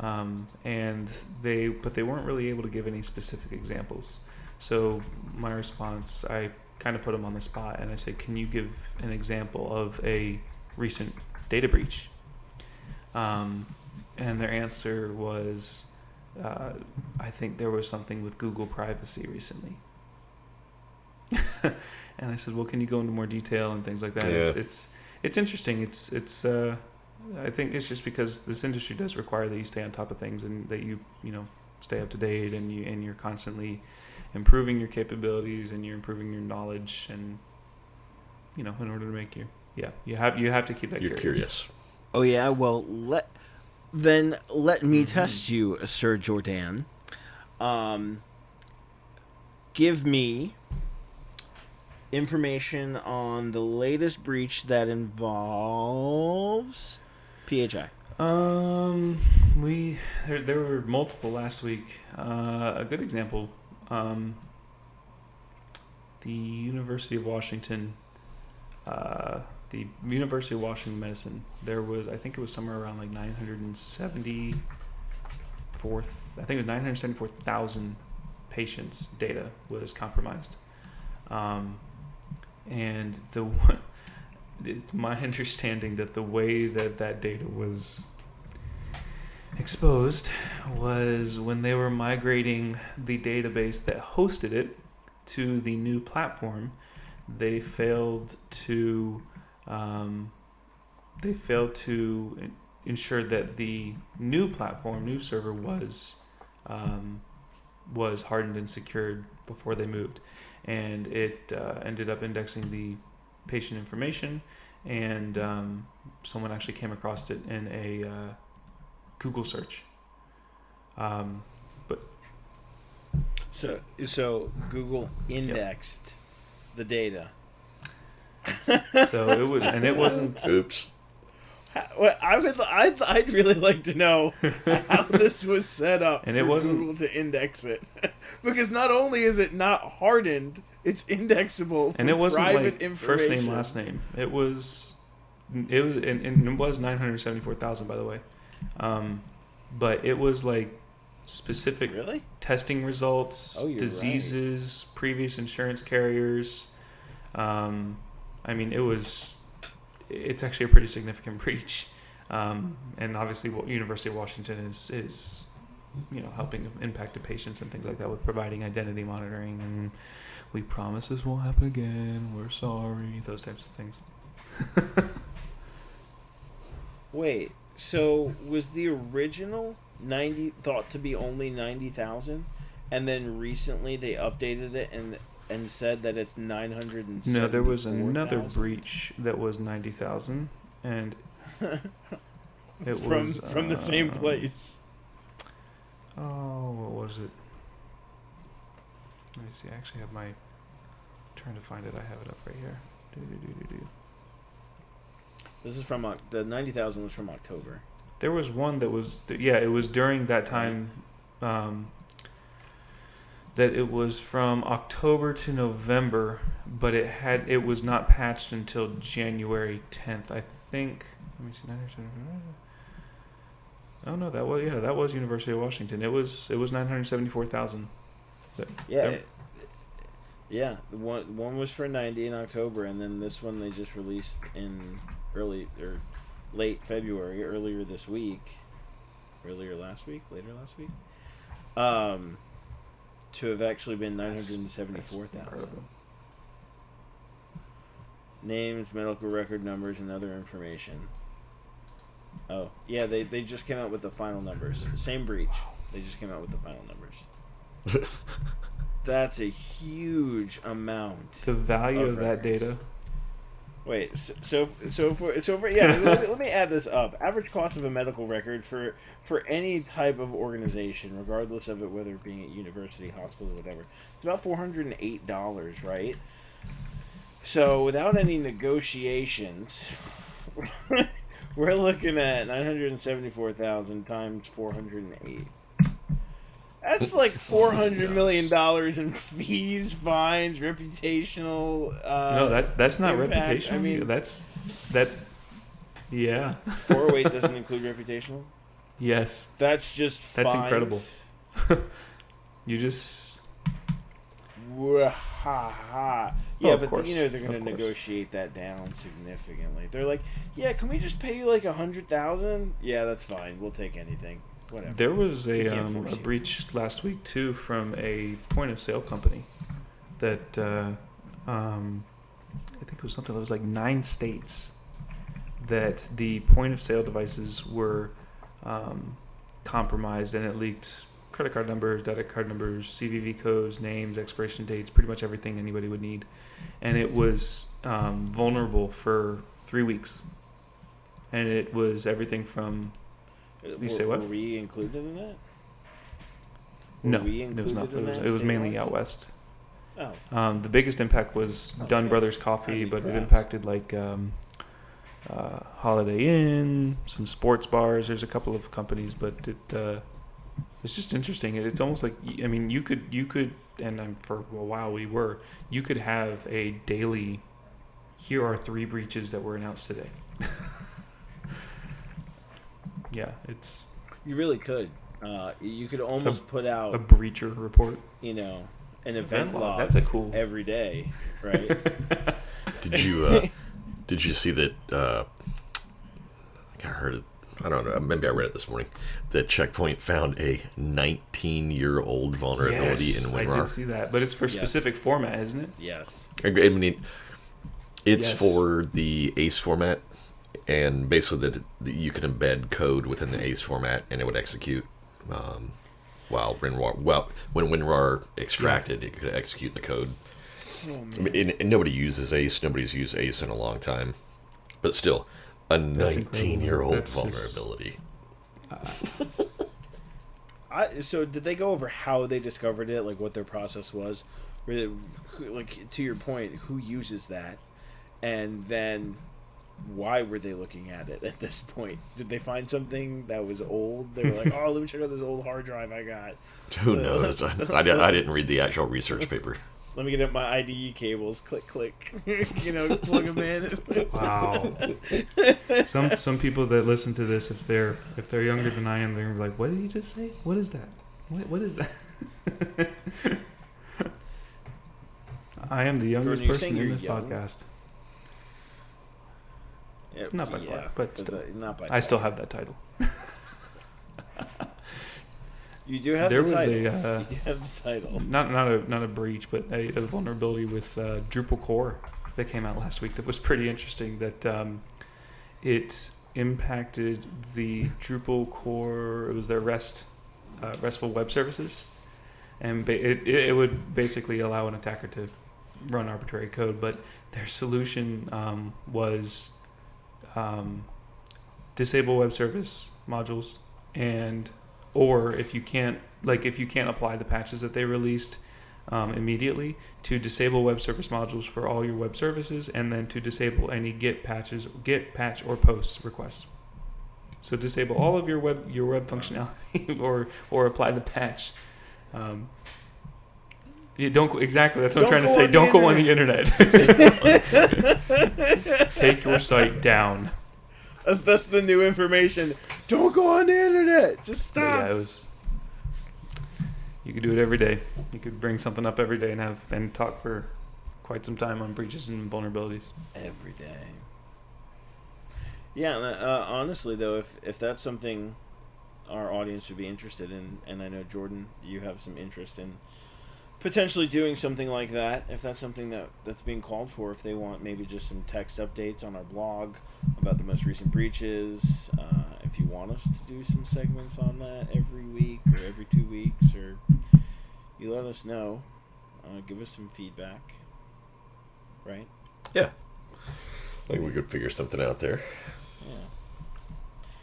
Um, and they but they weren't really able to give any specific examples. So my response i kind of put them on the spot and i said can you give an example of a recent data breach um, and their answer was uh, i think there was something with google privacy recently [LAUGHS] and i said well can you go into more detail and things like that it's, Yeah. it's it's interesting it's it's uh, I think it's just because this industry does require that you stay on top of things and that you you know stay up to date and you and you're constantly improving your capabilities and you're improving your knowledge and you know in order to make you yeah you have you have to keep that You're curious. curious. Oh yeah, well let then let me Mhm. test you, Sir Jordan. Um give me information on the latest breach that involves PHI. Um, we there, there were multiple last week. Uh, a good example, um, the University of Washington, uh, the University of Washington Medicine. There was, I think it was somewhere around like nine hundred and seventy four. I think it was nine hundred seventy four thousand patients' data was compromised. Um, and the [LAUGHS] it's my [LAUGHS] understanding that the way that that data was exposed was when they were migrating the database that hosted it to the new platform they failed to um, they failed to ensure that the new platform new server was um, was hardened and secured before they moved and it uh, ended up indexing the patient information, and um, someone actually came across it in a uh, Google search. Um, So so Google indexed the data. So it was, and it wasn't. [LAUGHS] Oops. Ha- I would I'd, I'd really like to know how [LAUGHS] this was set up And for it wasn't- Google to index it, [LAUGHS] because not only is it not hardened, it's indexable. And it wasn't private like first name, last name. It was, it was, and, and it was nine hundred seventy-four thousand, by the way. Um, but it was like specific Really? testing results, Oh, you're diseases, previous insurance carriers. Um, I mean, it was. It's actually a pretty significant [LAUGHS] breach, um, and obviously, University of Washington is is, you know, helping impacted patients and things like that with providing identity monitoring and we promise this won't happen again. We're sorry. Those types of things. [LAUGHS] Wait. So was the original ninety thought to be only ninety thousand, and then recently they updated it and and said that it's nine hundred and No, there was another breach that was ninety thousand, and [LAUGHS] it from was from the same uh, place. Oh, what was it? Let me see. I actually have my. Trying to find it. I have it up right here. This is from the ninety thousand was from October. There was one that was yeah, it was during that time um, that it was from October to November, but it had it was not patched until January 10th. I think. Let me see. Oh no, that was yeah, that was University of Washington. It was it was 974,000. Yeah. It- yeah, one one was for ninety in October, and then this one they just released in early or late February, earlier this week, earlier last week, later last week, um, to have actually been nine hundred and seventy four That's thousand incredible. names, medical record numbers, and other information. Oh yeah, they they just came out with the final numbers. Same breach. They just came out with the final numbers. [LAUGHS] That's a huge amount. The value Of of that records. data. Wait, so so so for so for yeah, let, me, let me add this up. Average cost of a medical record for for any type of organization, regardless of it whether it being at university, hospital, or whatever, it's about four hundred and eight dollars, right? So without any negotiations, [LAUGHS] we're looking at nine hundred and seventy four thousand times four hundred and eight. That's like four hundred million dollars in fees, fines, reputational. Uh, no, that's that's not impact, reputational. I mean- that's that. Yeah. Four weight [LAUGHS] doesn't include reputational. Yes. That's just That's fines. incredible. [LAUGHS] You just. Wah, ha, ha. Oh, Yeah, of but course, you know they're going to negotiate that down significantly. They're like, "Yeah, can we just pay you like a hundred thousand? Yeah, that's fine. We'll take anything. Whatever." There was a um, a breach last week too from a point of sale company that uh, um, I think it was something that was like nine states that the point of sale devices were um, compromised and it leaked credit card numbers, debit card numbers, CVV codes, names, expiration dates, pretty much everything anybody would need, and it was um, vulnerable for three weeks, and it was everything from You were, say what? Were we included in that? Were no, we it was not. It was, it was mainly out west. Oh, Um, the biggest impact was Oh, Dunn. Brothers Coffee, but it impacted like um, uh, Holiday Inn, some sports bars. There's a couple of companies, but it uh, it's just interesting. It, it's almost like I mean, you could you could, and um, for a while we were, you could have a daily. Here are three breaches that were announced today. [LAUGHS] yeah, it's you really could. Uh, you could almost put out, a breacher report. you know, an event log. log That's a cool. every day, [LAUGHS] right? Did you uh, [LAUGHS] did you see that? Uh, I think I heard it. I don't know. Maybe I read it this morning. That Checkpoint found a 19 year old vulnerability Yes, in I WinRAR. did see that, but it's for a Yes. specific format, isn't it? yes. I I mean, it's Yes. for the ACE format, and basically that that you can embed code within the ACE format, and it would execute. Um, while WinRAR, well, when WinRAR extracted, it could execute the code. Oh, I mean, and, and nobody uses ACE. Nobody's used ACE in a long time, but still, a incredible. 19 year old That's just- vulnerability. [LAUGHS] I, so did they go over how they discovered it, like what their process was? They, like to your point, who uses that, and then why were they looking at it at this point? Did they find something that was old? They were like, "Oh, let me check out this old hard drive I got. [LAUGHS] Who knows? I, I, I didn't read the actual research paper. [LAUGHS] Let me get up my IDE cables. Click, click. [LAUGHS] you know, plug them in." Wow. some some people that listen to this, if they're if they're younger than I am, they're gonna be like, "What did you just say? What is that? What what is that?" I am the youngest Jordan, person in this young? podcast. Yeah, Not by far, but still. the- not by. I far. still have that title. [LAUGHS] You do have there the was title. a uh, [LAUGHS] you have the title. not not a not a breach, but a, a vulnerability with uh, Drupal core that came out last week that was pretty interesting. That um, it impacted the Drupal core. It was their REST uh, RESTful web services, and ba- it, it it would basically allow an attacker to run arbitrary code. But their solution um, was um, disable web service modules and or if you can't like if you can't apply the patches that they released um, immediately to disable web service modules for all your web services and then to disable any git patches git patch or post requests. So disable all of your web your web functionality [LAUGHS] or or apply the patch. Um, yeah, don't exactly that's what Don't i'm trying to say don't go on the internet take your site down That's that's the new information. Don't go on the internet. Just But stop. yeah, it was. You could do it every day. You could bring something up every day and have and talk for quite some time on breaches and vulnerabilities. every day. Yeah, uh, honestly though, if if that's something our audience would be interested in, and I know Jordan, you have some interest in potentially doing something like that. If that's something that that's being called for, if they want maybe just some text updates on our blog about the most recent breaches, uh, if you want us to do some segments on that every week or every two weeks, or you let us know, uh, give us some feedback. Right. Yeah. I think we could figure something out there. Yeah.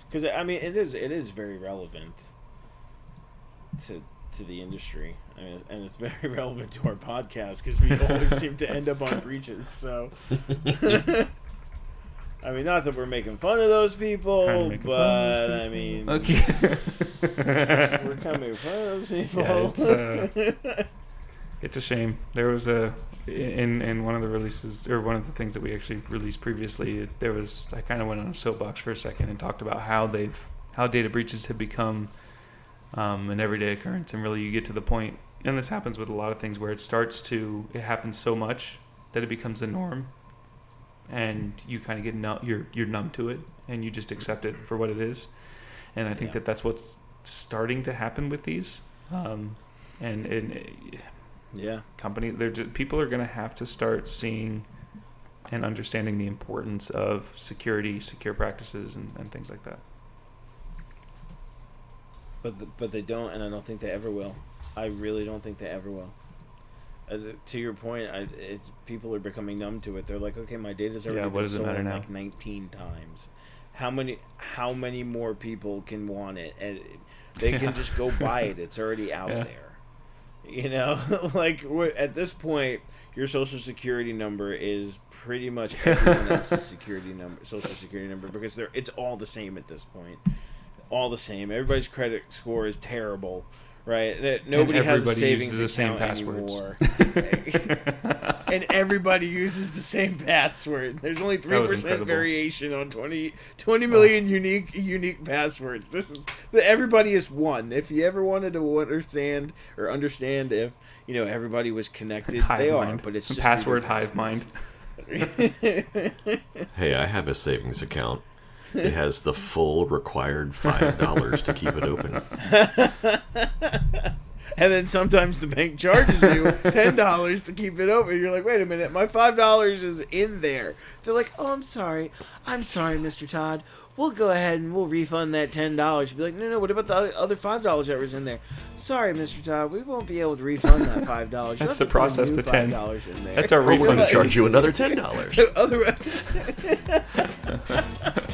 Because I mean, it is it is very relevant to to the industry, I mean, and it's very [LAUGHS] relevant to our podcast because we always seem to end up on [LAUGHS] breaches. So, [LAUGHS] I mean, not that we're making fun of those people, Kinda making fun of but those I mean, Okay. we're kind of making fun of those people. Yeah, it's, uh, it's a shame. There was a in in one of the releases or one of the things that we actually released previously. There was I kind of went on a soapbox for a second and talked about how they've how data breaches have become um, an everyday occurrence, and really you get to the point, and this happens with a lot of things where it starts to it happens so much that it becomes the norm, and you kind of get numb, you're you're numb to it, and you just accept it for what it is, and I think Yeah. that that's what's starting to happen with these. Um, and and yeah, company, they're just, people are going to have to start seeing and understanding the importance of security, secure practices, and, and things like that. But but they don't, and I don't think they ever will. I really don't think they ever will. Uh, to your point, I, it's people are becoming numb to it. They're like, okay, my data's already Yeah, been stolen like 19 times. How many? How many more people can want it? And they can just go buy it. It's already [LAUGHS] out Yeah. there. You know, [LAUGHS] like at this point, your social security number is pretty much everyone [LAUGHS] else's security number, social security number, because they're it's all the same at this point. All the same. Everybody's credit score is terrible, right? That- Nobody has a everybody savings uses the same account passwords. anymore. [LAUGHS] and everybody uses the same password. There's only three percent variation on 20, 20 million oh. unique unique passwords. This is everybody is one. If you ever wanted to understand or understand if you know everybody was connected, hive they are. But it's [LAUGHS] just password hive mind. [LAUGHS] Hey, I have a savings account. It has the full required five dollars to keep it open. [LAUGHS] And then sometimes the bank charges you ten dollars to keep it open. You're like, wait a minute, my five dollars is in there. They're like, oh, I'm sorry, I'm sorry, Mr. Todd. We'll go ahead and we'll refund that ten dollars. Be like, no, no. What about the other five dollars that was in there? Sorry, Mr. Todd, we won't be able to refund that five dollars. That's to process the 10. dollars in there. That's our We're going refund to charge you another ten dollars. [LAUGHS] [LAUGHS]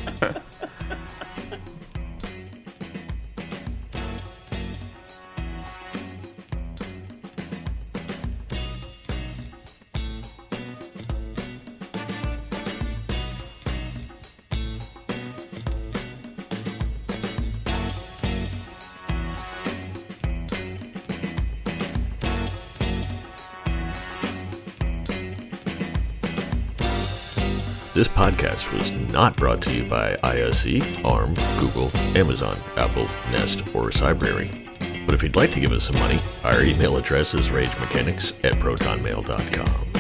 podcast was not brought to you by ISE, ARM, Google, Amazon, Apple, Nest, or Cybrary. But if you'd like to give us some money, our email address is ragemechanics at protonmail.com.